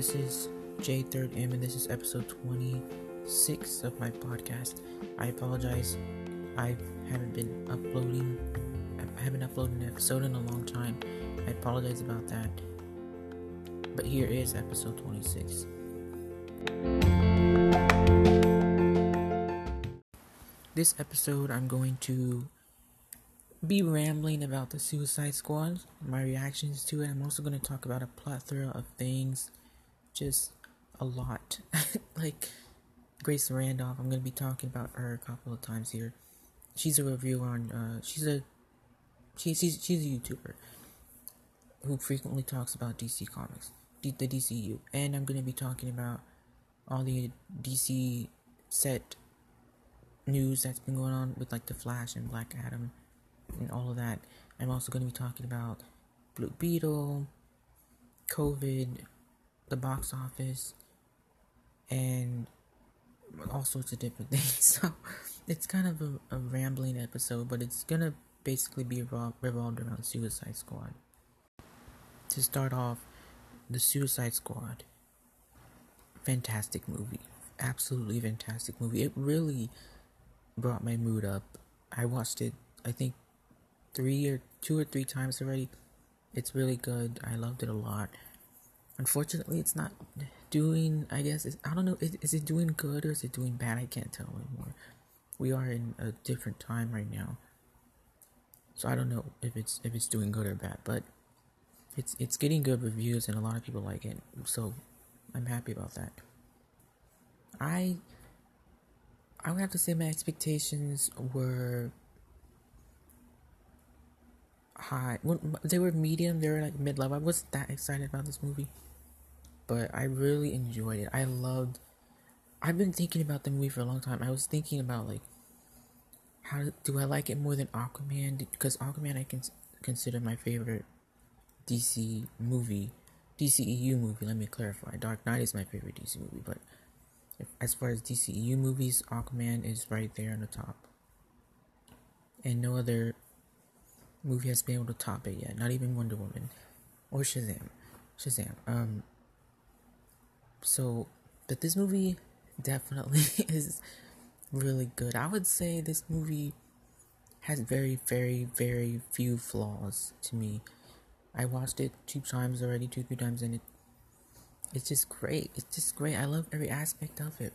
This is J3rd M, and this is episode 26 of my podcast. I apologize. I haven't been uploading. I haven't uploaded an episode in a long time. I apologize about that. But here is episode 26. This episode, I'm going to be rambling about the Suicide Squad, my reactions to it. I'm also going to talk about a plethora of things, just a lot. like Grace Randolph, I'm to be talking about her a couple of times here. She's a reviewer on, uh, she's a, she, she's, she's a YouTuber who frequently talks about DC Comics, the DCU. And I'm to be talking about all the DC set news that's been going on with like The Flash and Black Adam and all of that. I'm also to be talking about Blue Beetle, COVID, the box office, and all sorts of different things. So it's kind of a, a rambling episode, but it's to basically be revolved around Suicide Squad. To start off, the Suicide Squad. Fantastic movie. Absolutely fantastic movie. It really brought my mood up. I watched it, I think, three or two or three times already. It's really good. I loved it a lot. Unfortunately, it's not doing. I guess I don't know. Is, is it doing good or is it doing bad? I can't tell anymore. We are in a different time right now, so I don't know if it's if it's doing good or bad. But it's it's getting good reviews and a lot of people like it. So I'm happy about that. I I would have to say my expectations were high. they were medium. They were like mid level. I wasn't that excited about this movie, but I really enjoyed it. I loved. I've been thinking about the movie for a long time. I was thinking about like, how do I like it more than Aquaman? Because Aquaman I can consider my favorite DC movie, DCEU movie. Let me clarify. Dark Knight is my favorite DC movie, but if, as far as DCEU movies, Aquaman is right there on the top. And no other movie has been able to top it yet. Not even Wonder Woman or Shazam. Shazam. Um. So, but this movie definitely is really good. I would say this movie has very, very, very few flaws to me. I watched it two times already, two, three times, and it it's just great. It's just great. I love every aspect of it.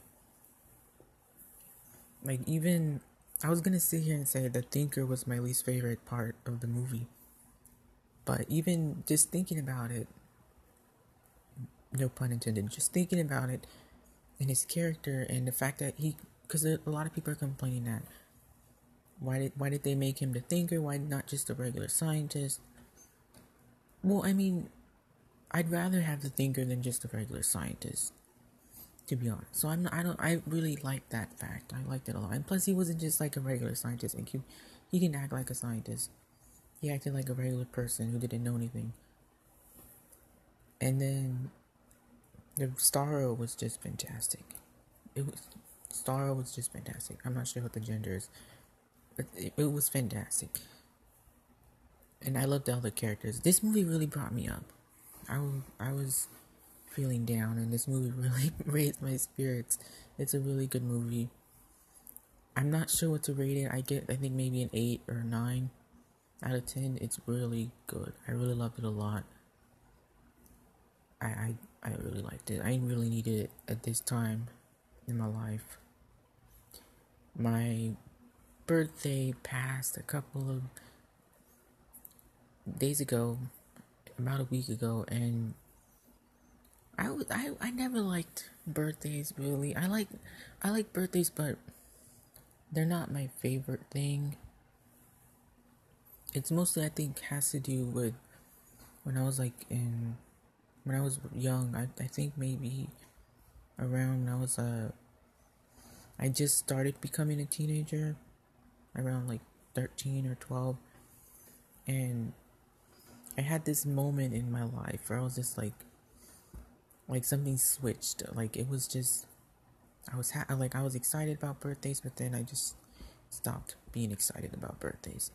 Like even I was gonna sit here and say the thinker was my least favorite part of the movie. But even just thinking about it, no pun intended, just thinking about it and his character and the fact that he, because a lot of people are complaining that why did why did they make him the thinker? Why not just a regular scientist? Well, I mean, I'd rather have the thinker than just a regular scientist to be honest. So I'm not, I don't I really like that fact. I liked it a lot. And plus he wasn't just like a regular scientist and he, he didn't act like a scientist. He acted like a regular person who didn't know anything. And then the Starro was just fantastic. It was Starro was just fantastic. I'm not sure what the gender is, but it, it was fantastic. And I loved all the characters. This movie really brought me up. I, I was feeling down, and this movie really raised my spirits. It's a really good movie. I'm not sure what to rate it. I get, I think maybe an 8 or 9 out of 10. It's really good. I really loved it a lot. I, I, I really liked it. I didn't really need it at this time in my life. My birthday passed a couple of days ago, about a week ago, and I, was, I, I never liked birthdays really. I like I like birthdays, but they're not my favorite thing. It's mostly I think has to do with when I was like in when I was young. I I think maybe around when I was uh I just started becoming a teenager around like 13 or 12 and I had this moment in my life where I was just like like something switched. Like it was just I was ha- like I was excited about birthdays, but then I just stopped being excited about birthdays.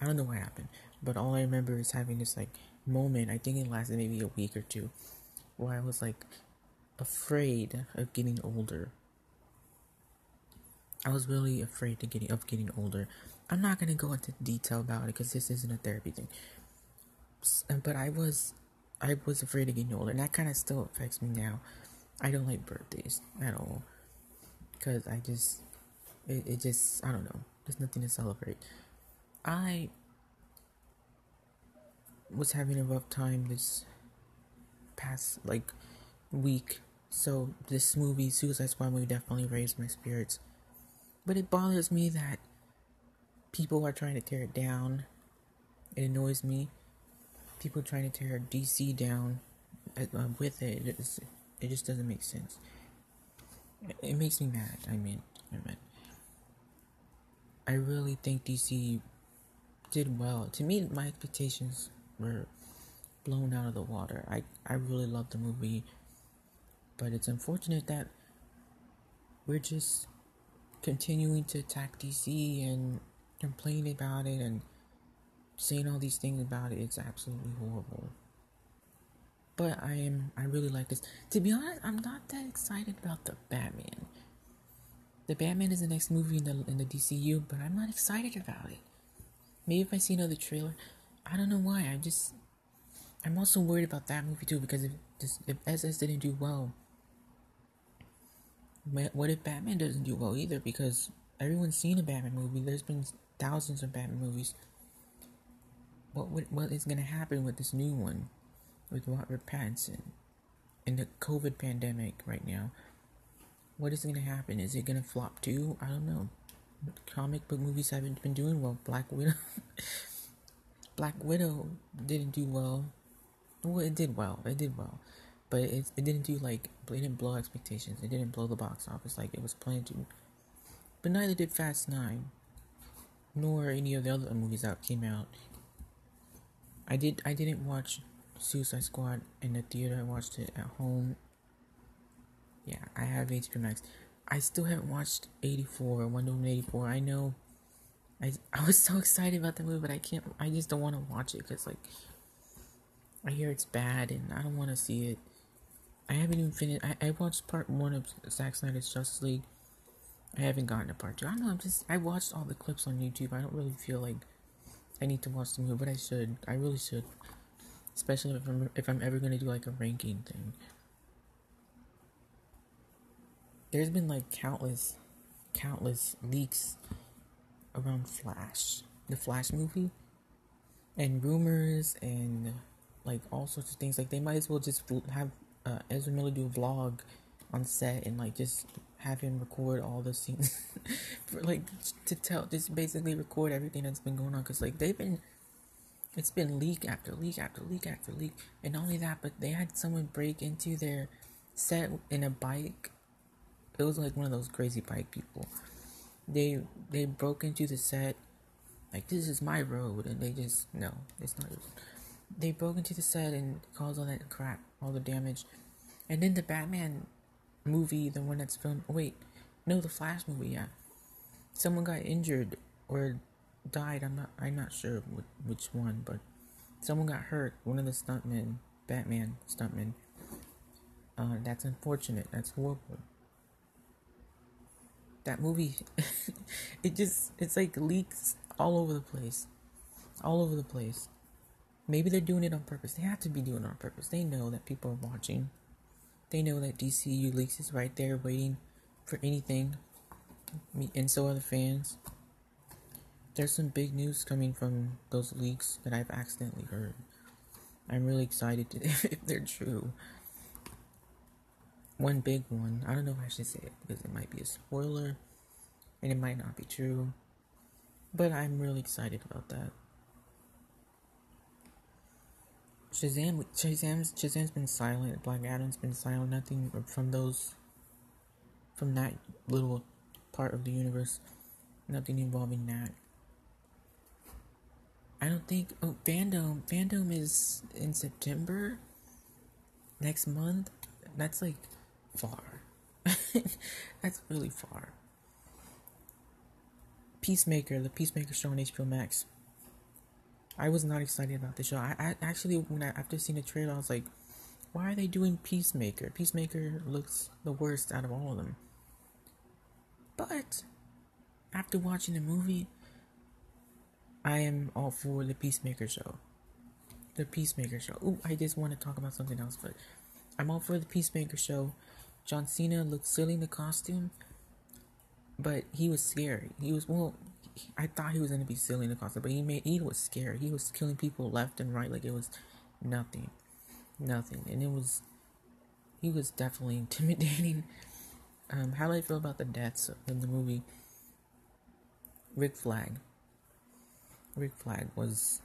I don't know what happened, but all I remember is having this like moment. I think it lasted maybe a week or two, where I was like afraid of getting older. I was really afraid to getting of getting older. I'm not gonna go into detail about it because this isn't a therapy thing. Uh, but I was, I was afraid of getting older, and that kind of still affects me now. I don't like birthdays at all because I just, it, it just, I don't know. There's nothing to celebrate. I was having a rough time this past like week, so this movie, Suicide Squad movie, definitely raised my spirits. But it bothers me that people are trying to tear it down. It annoys me. People trying to tear DC down uh, with it. It just, it just doesn't make sense. It makes me mad. I mean, I mean, I really think DC did well. To me, my expectations were blown out of the water. I I really love the movie, but it's unfortunate that we're just continuing to attack DC and complain about it and saying all these things about it. It's absolutely horrible. But I am I really like this. To be honest, I'm not that excited about the Batman. The Batman is the next movie in the in the DCU, but I'm not excited about it. Maybe if I see another trailer, I don't know why. I'm just I'm also worried about that movie too because if this if SS didn't do well, what if Batman doesn't do well either? Because everyone's seen a Batman movie. There's been thousands of Batman movies. What what, what is gonna happen with this new one, with Robert Pattinson, in the COVID pandemic right now? What is gonna happen? Is it gonna flop too? I don't know. Comic book movies haven't been doing well. Black Widow, Black Widow didn't do well. Well, it did well. It did well but it, it didn't do like it didn't blow expectations. It didn't blow the box office like it was planned to. But neither did Fast Nine, nor any of the other movies that came out. I did I didn't watch Suicide Squad in the theater. I watched it at home. Yeah, I have HBO Max. I still haven't watched 84, Wonder Woman 84. I know I I was so excited about the movie, but I can't I just don't want to watch it cuz like I hear it's bad and I don't want to see it. I haven't even finished. I, I watched part one of Zack Snyder's Justice League. I haven't gotten to part two. I don't know. I'm just. I watched all the clips on YouTube. I don't really feel like I need to watch the movie, but I should. I really should. Especially if I'm if I'm ever gonna do like a ranking thing. There's been like countless, countless leaks around Flash, the Flash movie, and rumors and like all sorts of things. Like they might as well just have uh, Ezra Miller do a vlog on set and like just have him record all the scenes for like to tell just basically record everything that's been going on. Because like they've been it's been leak after leak after leak after leak. And not only that but they had someone break into their set in a bike. It was like one of those crazy bike people they they broke into the set like this is my road and they just no it's not they broke into the set and caused all that crap, all the damage. And then the Batman movie, the one that's filmed. Wait, no, the Flash movie. Yeah, someone got injured or died. I'm not. I'm not sure which one, but someone got hurt. One of the stuntmen, Batman stuntmen. Uh, that's unfortunate. That's horrible. That movie, it just, it's like leaks all over the place. All over the place. Maybe they're doing it on purpose. They have to be doing it on purpose. They know that people are watching. They know that DCU leaks is right there waiting for anything. And so are the fans. There's some big news coming from those leaks that I've accidentally heard. I'm really excited if they're true. One big one, I don't know if I should say it because it might be a spoiler and it might not be true. But I'm really excited about that. Shazam, Shazam's Shazam's been silent. Black Adam's been silent. Nothing from those, from that little part of the universe. Nothing involving that. I don't think. Oh, FanDome. FanDome is in September. Next month. That's like far. That's really far. Peacemaker, the Peacemaker show on HBO Max. I was not excited about the show. I, I actually when I after seeing the trailer, I was like, why are they doing Peacemaker? Peacemaker looks the worst out of all of them. But after watching the movie, I am all for the Peacemaker show. The Peacemaker show. Ooh, I just want to talk about something else, but I'm all for the Peacemaker show. John Cena looked silly in the costume, but he was scary. He was well. I thought he was gonna be silly in the costume, but he made he was scary. He was killing people left and right like it was nothing, nothing, and it was he was definitely intimidating. Um, how do I feel about the deaths in the movie? Rick Flag. Rick Flag was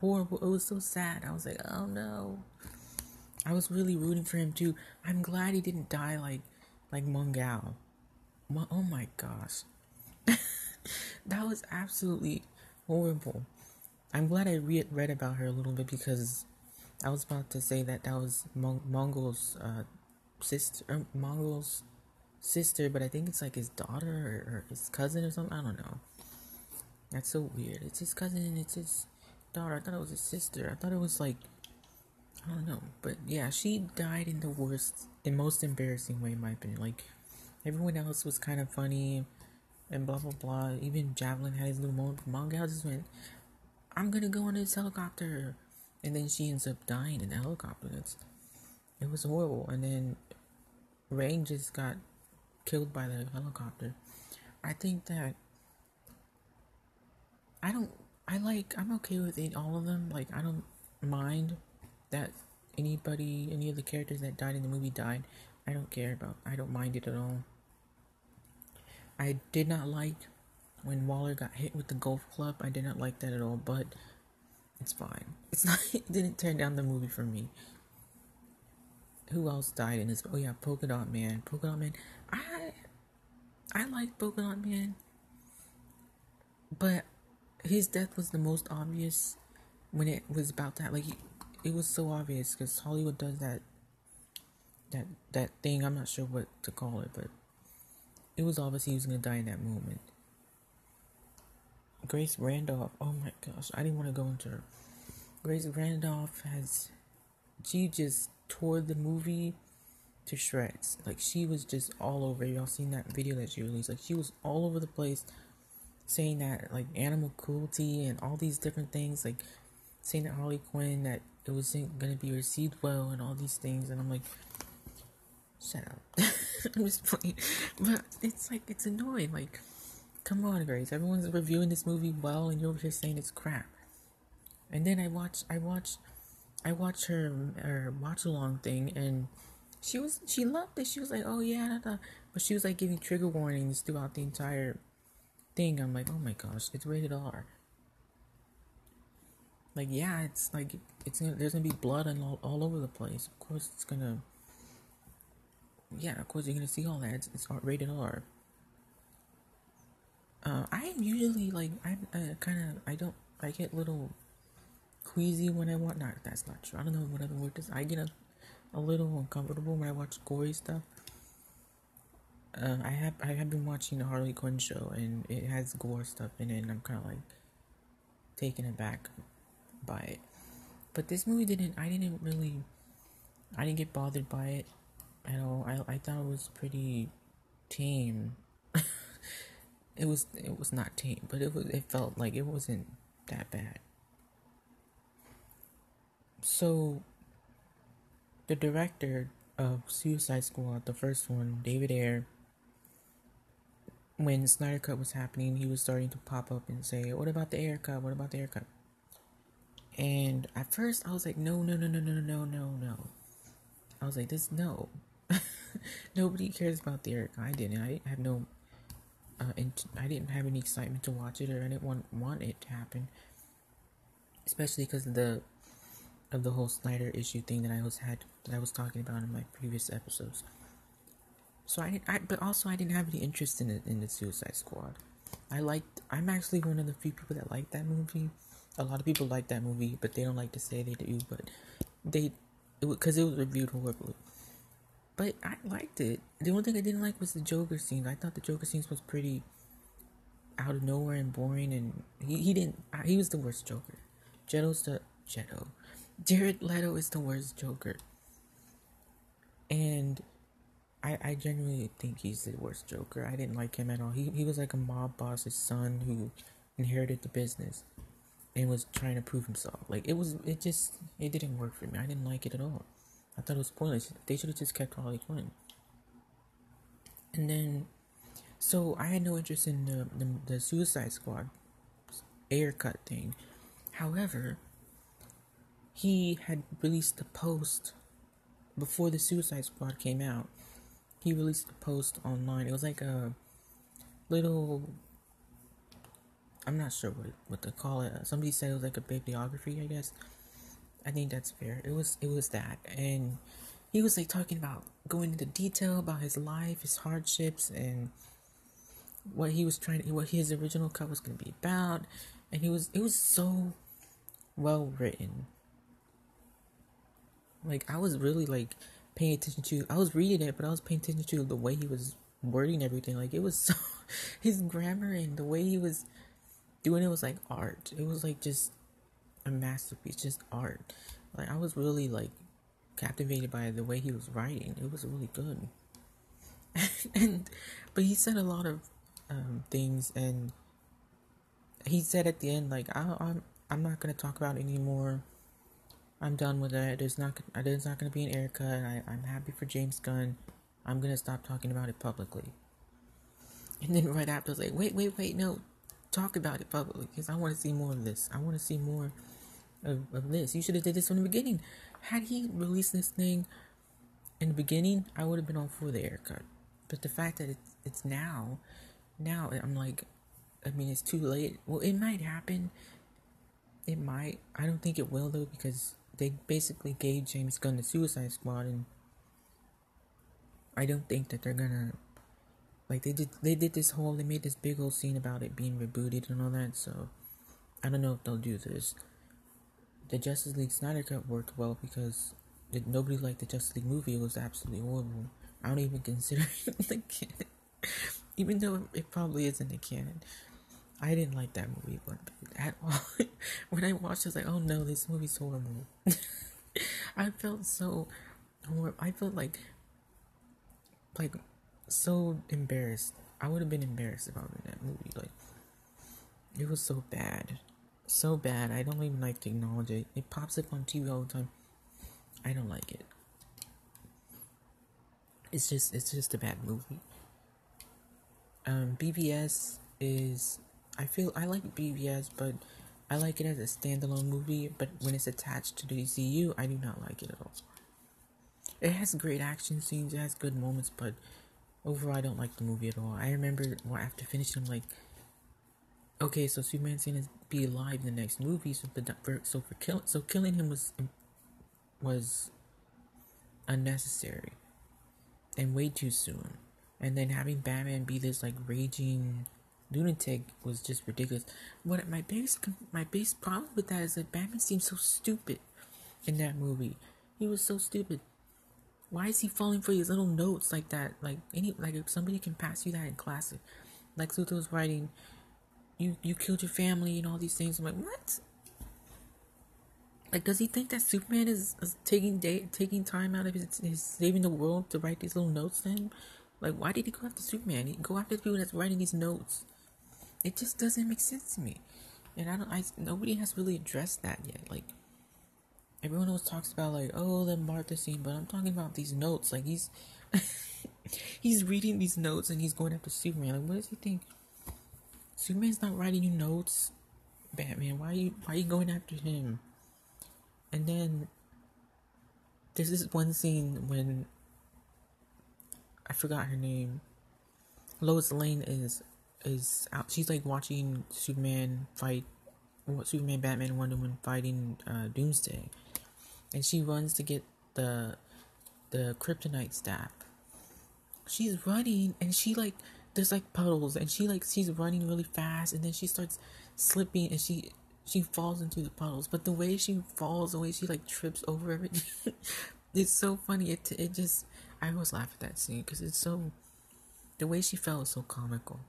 horrible. It was so sad. I was like, oh no. I was really rooting for him too. I'm glad he didn't die like like Mongal. Oh my gosh. that was absolutely horrible. I'm glad I re- read about her a little bit because I was about to say that that was Mon- Mongal's uh, sister, er, Mongal's sister, but I think it's like his daughter or, or, his cousin or something. I don't know. That's so weird. It's his cousin and it's his daughter. I thought it was his sister. I thought it was like I don't know, but yeah, she died in the worst and most embarrassing way, in my opinion. Like everyone else was kind of funny and blah blah blah. Even Javelin had his little moment. Mongal just went, "I'm gonna go on this helicopter," and then she ends up dying in the helicopter. It's, it was horrible. And then Rain just got killed by the helicopter. I think that I don't. I like. I'm okay with it, all of them. Like I don't mind that anybody, any of the characters that died in the movie died. I don't care about. I don't mind it at all. I did not like when Waller got hit with the golf club. I did not like that at all, but it's fine. It's not. It didn't turn down the movie for me. Who else died in this? Oh yeah, Polka Dot Man. Polka Dot Man. I I like Polka Dot Man, but his death was the most obvious when it was about that. Like it was so obvious because Hollywood does that that that thing. I'm not sure what to call it, but it was obvious he was gonna die in that moment. Grace Randolph. Oh my gosh, I didn't want to go into her. Grace Randolph has she just tore the movie to shreds. Like she was just all over. Y'all seen that video that she released? Like she was all over the place, saying that like animal cruelty and all these different things. Like saying that Harley Quinn that it wasn't gonna be received well and all these things, and I'm like, shut up. I'm just playing, but it's like it's annoying. Like, come on, Grace. Everyone's reviewing this movie well, and you're just saying it's crap. And then I watch, I watch, I watch her her watch along thing, and she was she loved it. She was like, oh yeah, da, da. but she was like giving trigger warnings throughout the entire thing. I'm like, oh my gosh, it's rated R like yeah, it's like it's gonna, there's gonna be blood and all, all over the place. Of course, it's gonna. Yeah, of course you're gonna see all that. It's, it's rated R. Uh, I am usually like I'm kind of I don't I get little queasy when I watch. Not that's not true. I don't know what other word is. I get a, a little uncomfortable when I watch gory stuff. Uh, I have I have been watching the Harley Quinn show and it has gore stuff in it, and I'm kind of like taken aback by it. But this movie didn't. I didn't really. I didn't get bothered by it at all. I I thought it was pretty tame. it was it was not tame, but it was it felt like it wasn't that bad. So the director of Suicide Squad, the first one, David Ayer, when Snyder Cut was happening, he was starting to pop up and say, "What about the Ayer cut? What about the Ayer cut?" And at first, I was like, no, no, no, no, no, no, no, no. I was like, this, no. Nobody cares about the Eric. I didn't. I have no, uh, int- I didn't have any excitement to watch it, or I didn't want want it to happen. Especially because of the, of the whole Snyder issue thing that I was had that I was talking about in my previous episodes. So I didn't. I but also I didn't have any interest in it in the Suicide Squad. I liked. I'm actually one of the few people that like that movie a lot of people like that movie, but they don't like to say they do. But they, because it, it was reviewed horribly. But I liked it. The only thing I didn't like was the Joker scenes. I thought the Joker scenes was pretty out of nowhere and boring, and he, he didn't. He was the worst Joker. Jeto's the Jeto. Jared Leto is the worst Joker. and I I genuinely think he's the worst Joker. I didn't like him at all. He he was like a mob boss's son who inherited the business and was trying to prove himself. Like it was, it just it didn't work for me. I didn't like it at all. I thought it was pointless. They should have just kept Harley Quinn. And then, so I had no interest in the the, the Suicide Squad Ayer cut thing. However, he had released a post before the Suicide Squad came out. He released a post online. It was like a little I'm not sure what what to call it. Somebody said it was like a bibliography, I guess. I think that's fair. It was it was that, and he was like talking about going into detail about his life, his hardships, and what he was trying, to, what his original cut was going to be about, and he was it was so well written. Like I was really like paying attention to. I was reading it, but I was paying attention to the way he was wording everything. Like it was so his grammar and the way he was doing it was like art. It was like just a masterpiece, just art. Like I was really like captivated by the way he was writing. It was really good. and but he said a lot of um, things, and he said at the end like I, am I'm, I'm not gonna talk about it anymore. I'm done with it. There's not there's not gonna be an Ayer cut. I, I'm happy for James Gunn. I'm gonna stop talking about it publicly. And then right after, I was like, wait, wait, wait, no, talk about it publicly because I want to see more of this. I want to see more of, of this. You should have did this from the beginning. Had he released this thing in the beginning, I would have been all for the Ayer cut. But the fact that it's it's now, now I'm like, I mean, it's too late. Well, it might happen. It might. I don't think it will though because they basically gave James Gunn the Suicide Squad, and I don't think that they're gonna like they did they did this whole they made this big old scene about it being rebooted and all that so i don't know if they'll do this. The justice league snyder cut worked well because it, nobody liked the justice league movie it was absolutely horrible. I don't even consider it the canon. Even though it probably isn't the canon. I didn't like that movie one bit at all. When i watched it, i was like oh no this movie's horrible. I felt so horrible i felt like like so embarrassed. I would have been embarrassed if I was in that movie. Like, it was so bad. So bad. I don't even like to acknowledge it. It pops up on TV all the time. I don't like it. It's just, it's just a bad movie. Um, BVS is, I feel, I like BVS, but I like it as a standalone movie, but when it's attached to the DCU, I do not like it at all. It has great action scenes, it has good moments, but overall, I don't like the movie at all. I remember well, after finishing, I'm like, okay, so Superman's gonna be alive in the next movie, so for so for killing so killing him was was unnecessary and way too soon. And then having Batman be this like raging lunatic was just ridiculous. What my biggest my biggest problem with that is that Batman seems so stupid in that movie. He was so stupid. Why is he falling for these little notes like that? Like any like if somebody can pass you that in class, like Luthor was writing, you you killed your family and all these things. I'm like, what? Like, does he think that Superman is, is taking day taking time out of his, his saving the world to write these little notes him? Like, why did he go after Superman? He go after the people that's writing these notes. It just doesn't make sense to me, and I don't. I nobody has really addressed that yet. Like, everyone always talks about like oh the Martha scene, but I'm talking about these notes. Like he's he's reading these notes and he's going after Superman. Like what does he think? Superman's not writing you notes. Batman, why are you why are you going after him? And then there's this one scene when I forgot her name. Lois Lane is is out. She's like watching Superman fight, what Superman, Batman, Wonder Woman fighting uh, Doomsday, and she runs to get the the kryptonite staff. She's running and she like there's like puddles and she like she's running really fast and then she starts slipping and she she falls into the puddles. But the way she falls, the way she like trips over everything, it's so funny. It it just I always laugh at that scene because it's so the way she fell is so comical.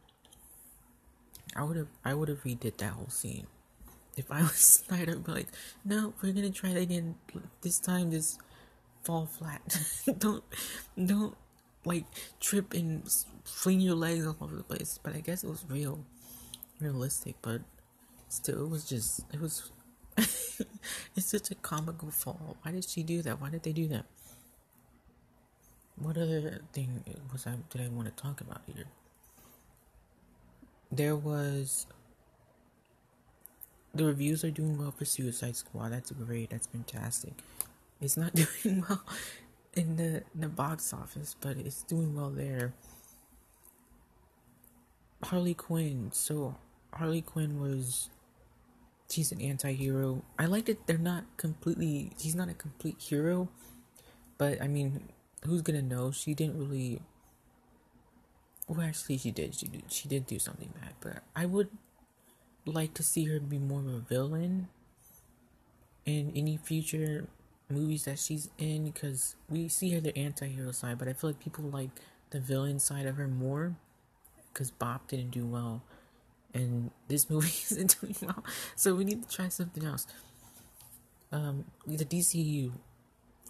I would have I would have redid that whole scene if I was Snyder, I'd be like, no, we're gonna try again. This time, just fall flat. don't don't like trip and fling your legs all over the place. But I guess it was real, realistic. But still, it was just it was. it's such a comical fall. Why did she do that? Why did they do that? What other thing was I did I want to talk about here? There was the reviews are doing well for Suicide Squad. That's great. That's fantastic. It's not doing well in the in the box office, but it's doing well there. Harley Quinn. So Harley Quinn was she's an anti-hero. I like that they're not completely she's not a complete hero, but I mean, who's going to know? She didn't really well actually she did. She did she did do something bad, but I would like to see her be more of a villain in any future movies that she's in because we see her the anti-hero side but i feel like people like the villain side of her more because bob didn't do well and this movie isn't doing well. So we need to try something else. Um the dcu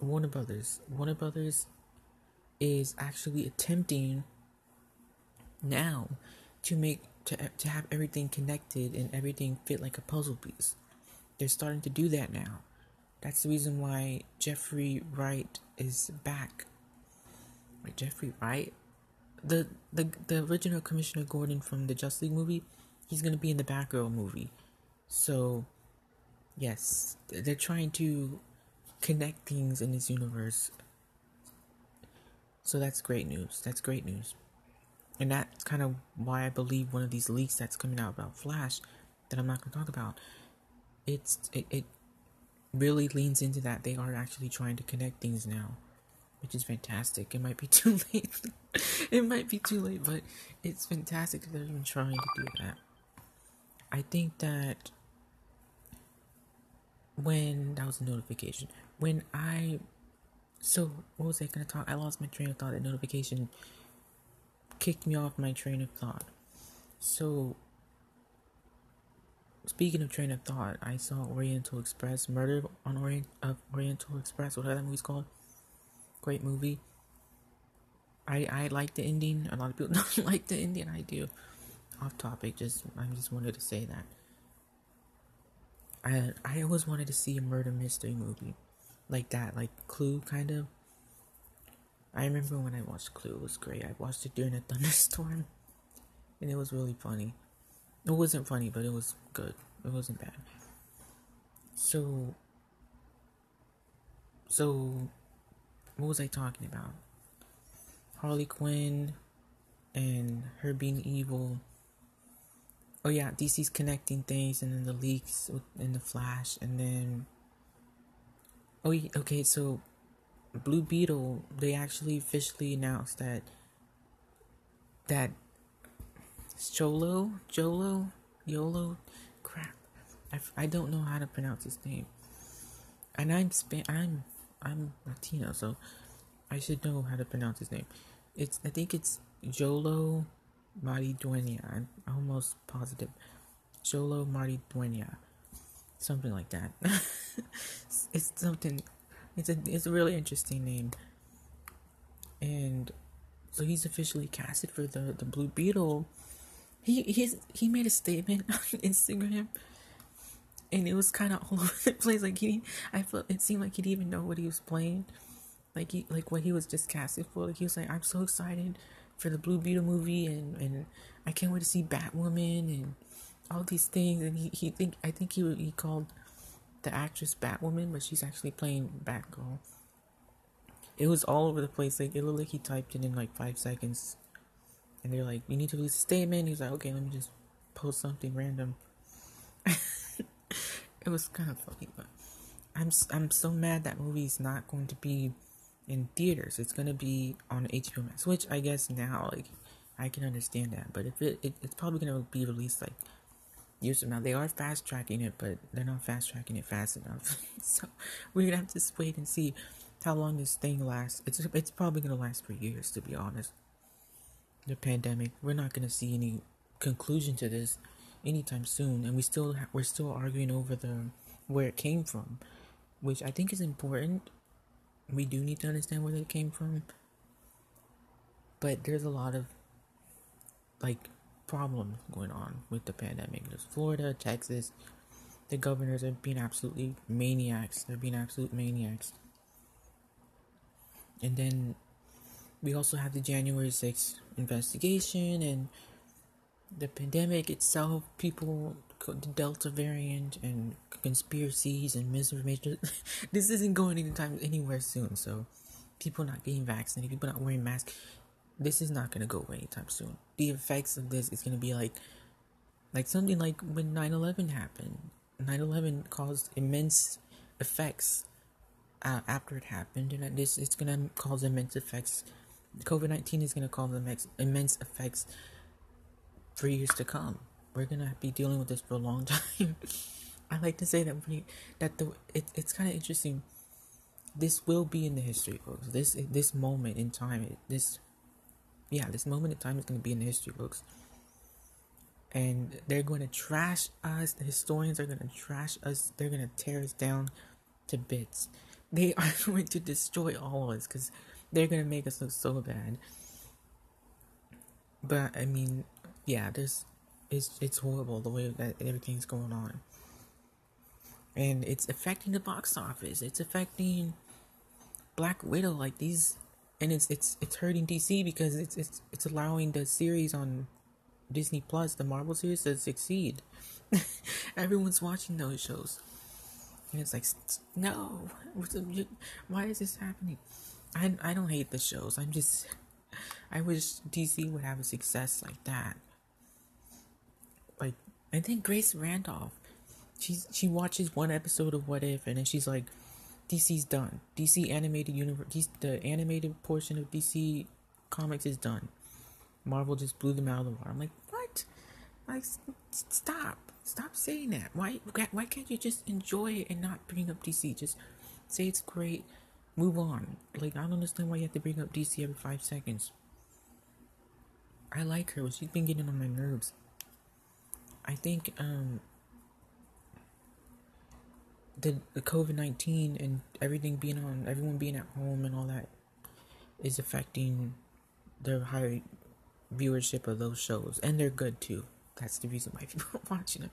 warner brothers. Warner brothers is actually attempting now to make to to have everything connected and everything fit like a puzzle piece. They're starting to do that now. That's the reason why Jeffrey Wright is back. Wait, Jeffrey Wright, the the the original Commissioner Gordon from the Justice League movie, he's gonna be in the Batgirl movie. So, yes, they're trying to connect things in this universe. So that's great news. That's great news. And that's kind of why I believe one of these leaks that's coming out about Flash that I'm not going to talk about. It's it, it really leans into that they are actually trying to connect things now, which is fantastic. It might be too late. it might be too late, but it's fantastic that they're even trying to do that. I think that when that was a notification, when I so what was I gonna talk? I lost my train of thought. That notification kicked me off my train of thought. So, speaking of train of thought, I saw Oriental Express, Murder on Orient of Oriental Express, whatever that movie's called. Great movie. I I like the ending. A lot of people don't like the ending. I do. Off topic, just I just wanted to say that. I I always wanted to see a murder mystery movie, like that, like Clue kind of. I remember when I watched Clue, it was great. I watched it during a thunderstorm, and it was really funny. It wasn't funny, but it was good. It wasn't bad. So, so, what was I talking about? Harley Quinn and her being evil. Oh yeah, DC's connecting things, and then the leaks in the Flash, and then. Oh, okay. So Blue Beetle, they actually officially announced that that Jolo, Jolo, Yolo, crap, I, I don't know how to pronounce his name, and I'm Span, I'm I'm Latino, so I should know how to pronounce his name. It's I think it's Jolo Maridueña. I'm almost positive. Jolo Maridueña, something like that. it's something it's a it's a really interesting name. And so he's officially casted for the the Blue Beetle. He he's he made a statement on Instagram, and it was kind of all over the place. Like he, I felt it seemed like he didn't even know what he was playing, like he like what he was just casted for. Like he was like, I'm so excited for the Blue Beetle movie, and and I can't wait to see Batwoman and all these things. And he he think I think he he called the actress Batwoman, but she's actually playing Batgirl. It was all over the place. Like it looked like he typed it in like five seconds, and they're like, "You need to release a statement." He's like, "Okay, let me just post something random." it was kind of funny, but I'm I'm so mad that movie's not going to be in theaters. It's gonna be on HBO Max, which I guess now like I can understand that. But if it, it it's probably gonna be released like years them now. They are fast tracking it, but they're not fast tracking it fast enough. so we're gonna have to wait and see how long this thing lasts. It's it's probably gonna last for years, to be honest. The pandemic, we're not gonna see any conclusion to this anytime soon, and we still ha- we're still arguing over the where it came from, which I think is important. we do need to understand where it came from. But there's a lot of like problems going on with the pandemic. There's Florida, Texas. The governors are being absolutely maniacs. They're being absolute maniacs. And then we also have the January 6th investigation and the pandemic itself, people, the Delta variant, and conspiracies and misinformation. this isn't going anytime anywhere soon. So, people not getting vaccinated, people not wearing masks, this is not gonna go away anytime soon. The effects of this is gonna be like, like something like when 9/11 happened. 9/11 caused immense effects uh, after it happened, and this it's gonna cause immense effects. COVID 19 is gonna cause immense, effects for years to come. We're gonna be dealing with this for a long time. I like to say that we, that the it, it's kind of interesting. This will be in the history books. This this moment in time, this yeah, this moment in time is going to be in the history books. And they're going to trash us. The historians are going to trash us. They're going to tear us down to bits. They are going to destroy all of us because they're going to make us look so bad. But I mean, yeah, there's it's it's horrible the way that everything's going on. And it's affecting the box office. It's affecting Black Widow. Like these and it's it's it's hurting DC because it's it's it's allowing the series on Disney Plus, the Marvel series, to succeed. Everyone's watching those shows, and it's like, no, why is this happening? I I don't hate the shows. I'm just, I wish DC would have a success like that. Like I think Grace Randolph, she's she watches one episode of What If, and then she's like DC's done. DC animated universe, the animated portion of DC comics is done. Marvel just blew them out of the water. I'm like, what? Like, stop, stop saying that. Why, why can't you just enjoy it and not bring up DC? Just say it's great, move on. Like, I don't understand why you have to bring up DC every five seconds. I like her, she's been getting on my nerves. I think um the, the COVID 19 and everything being on, everyone being at home and all that is affecting the high viewership of those shows. And they're good too. That's the reason why people are watching them.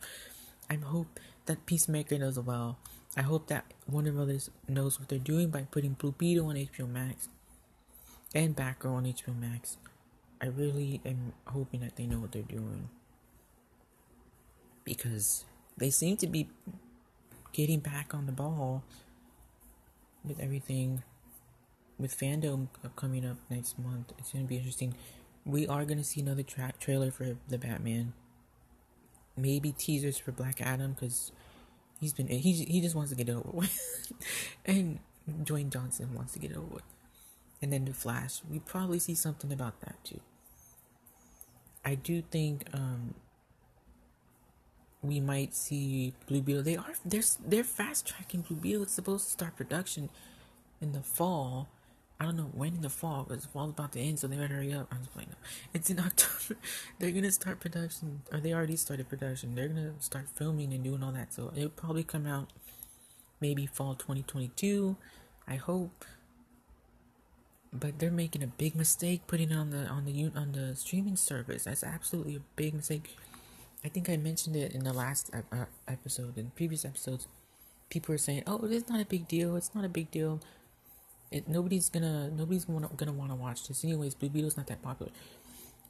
I hope that Peacemaker does well. I hope that Warner Brothers knows what they're doing by putting Blue Beetle on HBO Max and Batgirl on HBO Max. I really am hoping that they know what they're doing because they seem to be getting back on the ball with everything with FanDome coming up next month. It's gonna be interesting. We are gonna see another track trailer for the Batman. Maybe teasers for Black Adam because he's been he he just wants to get over with, and Dwayne Johnson wants to get over with. And then the Flash, we probably see something about that too. I do think um, we might see Blue Beetle. They are they're they're fast tracking Blue Beetle. It's supposed to start production in the fall. I don't know when in the fall because fall's about to end, so they better hurry up. I'm just playing. Them. It's in October. They're gonna start production, or they already started production. They're gonna start filming and doing all that. So it'll probably come out maybe fall 2022. I hope. But they're making a big mistake putting it on the on the on the streaming service. That's absolutely a big mistake I think I mentioned it in the last uh, episode, in previous episodes. People are saying, "Oh, it's not a big deal. It's not a big deal. It, nobody's gonna nobody's gonna, gonna want to watch this anyways. Blue Beetle's not that popular.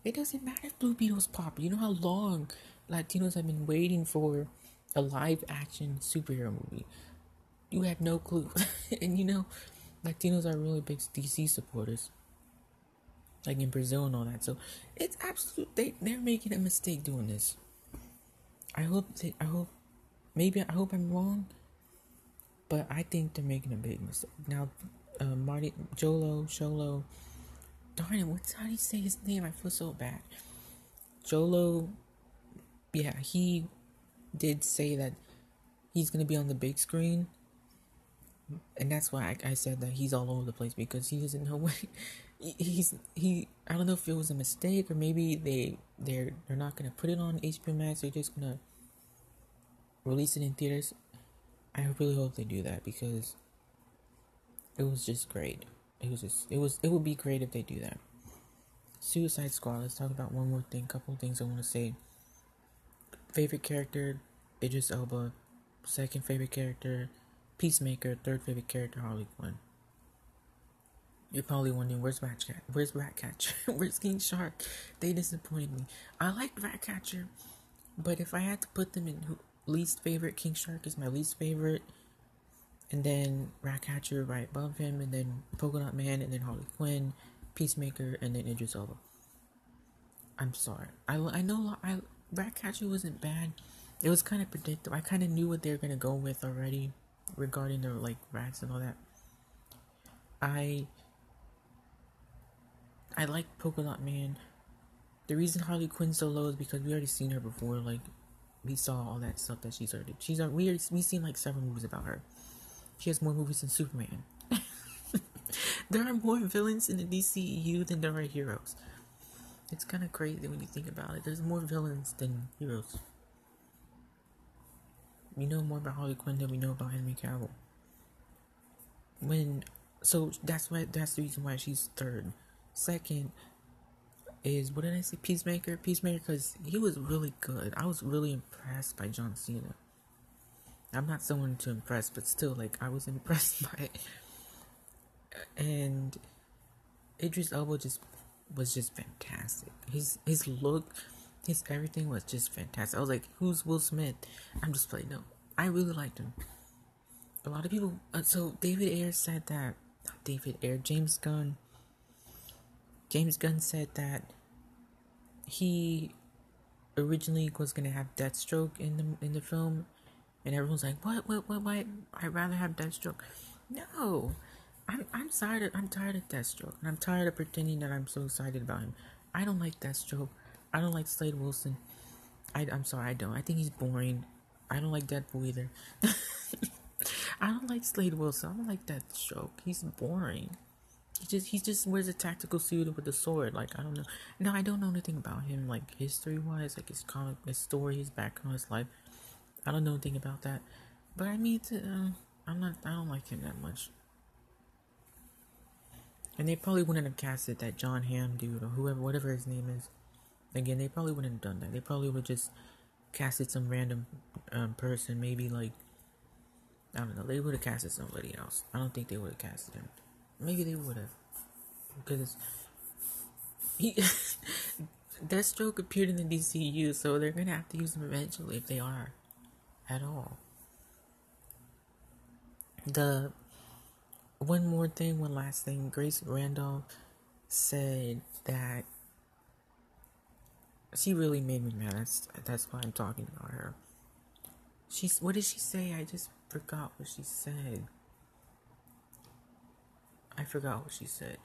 It doesn't matter if Blue Beetle's popular. You know how long Latinos have been waiting for a live action superhero movie. You have no clue, and you know, Latinos are really big DC supporters like in Brazil and all that. So it's absolute. They they're making a mistake doing this. I hope they, I hope maybe I hope I'm wrong, but I think they're making a big mistake. Now, uh, Marty Jolo Sholo, darn it, what's how do you say his name? I feel so bad. Jolo, yeah, he did say that he's gonna be on the big screen, and that's why I, I said that he's all over the place because he doesn't know what he's he I don't know if it was a mistake or maybe they they're they're not gonna put it on HBO Max. They're just gonna release it in theaters. I really hope they do that because it was just great. It was just it was it would be great if they do that. Suicide Squad. Let's talk about one more thing. Couple things I want to say. Favorite character, Idris Elba. Second favorite character, Peacemaker. Third favorite character, Harley Quinn. You're probably wondering where's Ratcatcher? Where's Ratcatcher? where's King Shark? They disappointed me. I liked Ratcatcher, but if I had to put them in least favorite, King Shark is my least favorite, and then Ratcatcher right above him, and then Polka Dot Man, and then Harley Quinn, Peacemaker, and then Idris Elba. I'm sorry. I, I know I Ratcatcher wasn't bad. It was kind of predictable. I kind of knew what they were gonna go with already regarding the like rats and all that. I I like Polka Dot Man. The reason Harley Quinn's so low is because we already seen her before. Like we saw all that stuff that she's already. She's we already we seen like several movies about her. She has more movies than Superman. there are more villains in the DCEU than there are heroes. It's kind of crazy when you think about it. There's more villains than heroes. We know more about Harley Quinn than we know about Henry Cavill. When so that's why that's the reason why she's third. Second is what did I say? Peacemaker, Peacemaker, because he was really good. I was really impressed by John Cena. I'm not someone to impress, but still, like I was impressed by it. And Idris Elba just was just fantastic. His his look, his everything was just fantastic. I was like, "Who's Will Smith?" I'm just playing. No, I really liked him. A lot of people. Uh, so David Ayer said that. David Ayer, James Gunn James Gunn said that he originally was gonna have Deathstroke in the in the film, and everyone's like, "What? What? What? Why? I'd rather have Deathstroke." No, I'm I'm tired. Of, I'm tired of Deathstroke, and I'm tired of pretending that I'm so excited about him. I don't like Deathstroke. I don't like Slade Wilson. I, I'm sorry, I don't. I think he's boring. I don't like Deadpool either. I don't like Slade Wilson. I don't like Deathstroke. He's boring. He just he just wears a tactical suit with a sword. Like I don't know. No, I don't know anything about him. Like history wise, like his comic, his story, his background, his life. I don't know anything about that. But I mean, to, uh, I'm not. I don't like him that much. And they probably wouldn't have casted that Jon Hamm dude or whoever, whatever his name is. Again, they probably wouldn't have done that. They probably would just casted some random um, person. Maybe like I don't know. They would have casted somebody else. I don't think they would have casted him. Maybe they would have. Because he Deathstroke appeared in the DCU, so they're gonna have to use him eventually if they are. At all. The one more thing, one last thing, Grace Randolph said that she really made me mad. That's that's why I'm talking about her. She's what did she say? I just forgot what she said. I forgot what she said.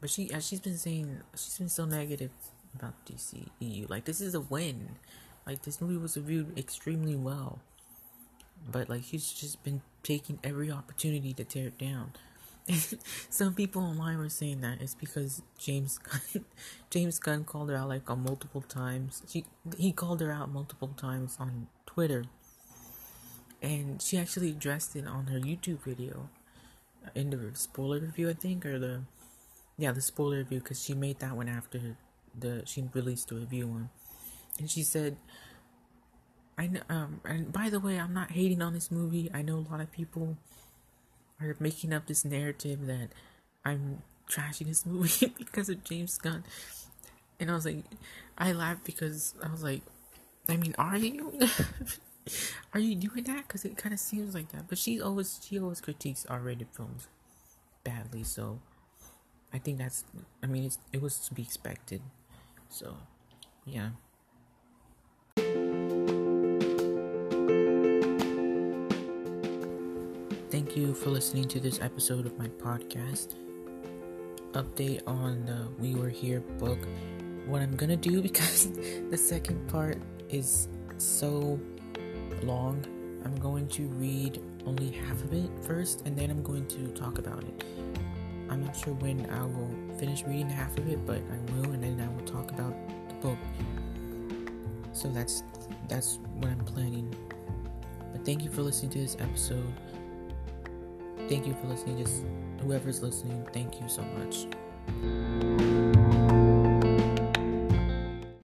But she as she's been saying she's been so negative about DCEU. Like this is a win. Like this movie was reviewed extremely well. But like she's just been taking every opportunity to tear it down. Some people online were saying that it's because James Gunn, James Gunn called her out like on multiple times. She he called her out multiple times on Twitter, and she actually addressed it on her YouTube video in the spoiler review, I think, or the yeah, the spoiler review, because she made that one after the she released the review one, and she said, "I know." Um, and by the way, I'm not hating on this movie. I know a lot of people are making up this narrative that I'm trashing this movie because of James Gunn, and I was like, I laughed because I was like, I mean, are you? Are you doing that? Because it kind of seems like that. But she always she always critiques R-rated films badly. So I think that's. I mean, it was to be expected. So yeah. Thank you for listening to this episode of my podcast. Update on the We Were Here book. What I'm gonna do because the second part is so long. I'm going to read only half of it first, and then I'm going to talk about it. I'm not sure when I will finish reading half of it, but I will, and then I will talk about the book. So that's that's what I'm planning. But thank you for listening to this episode. thank you for listening. Just whoever's listening, thank you so much.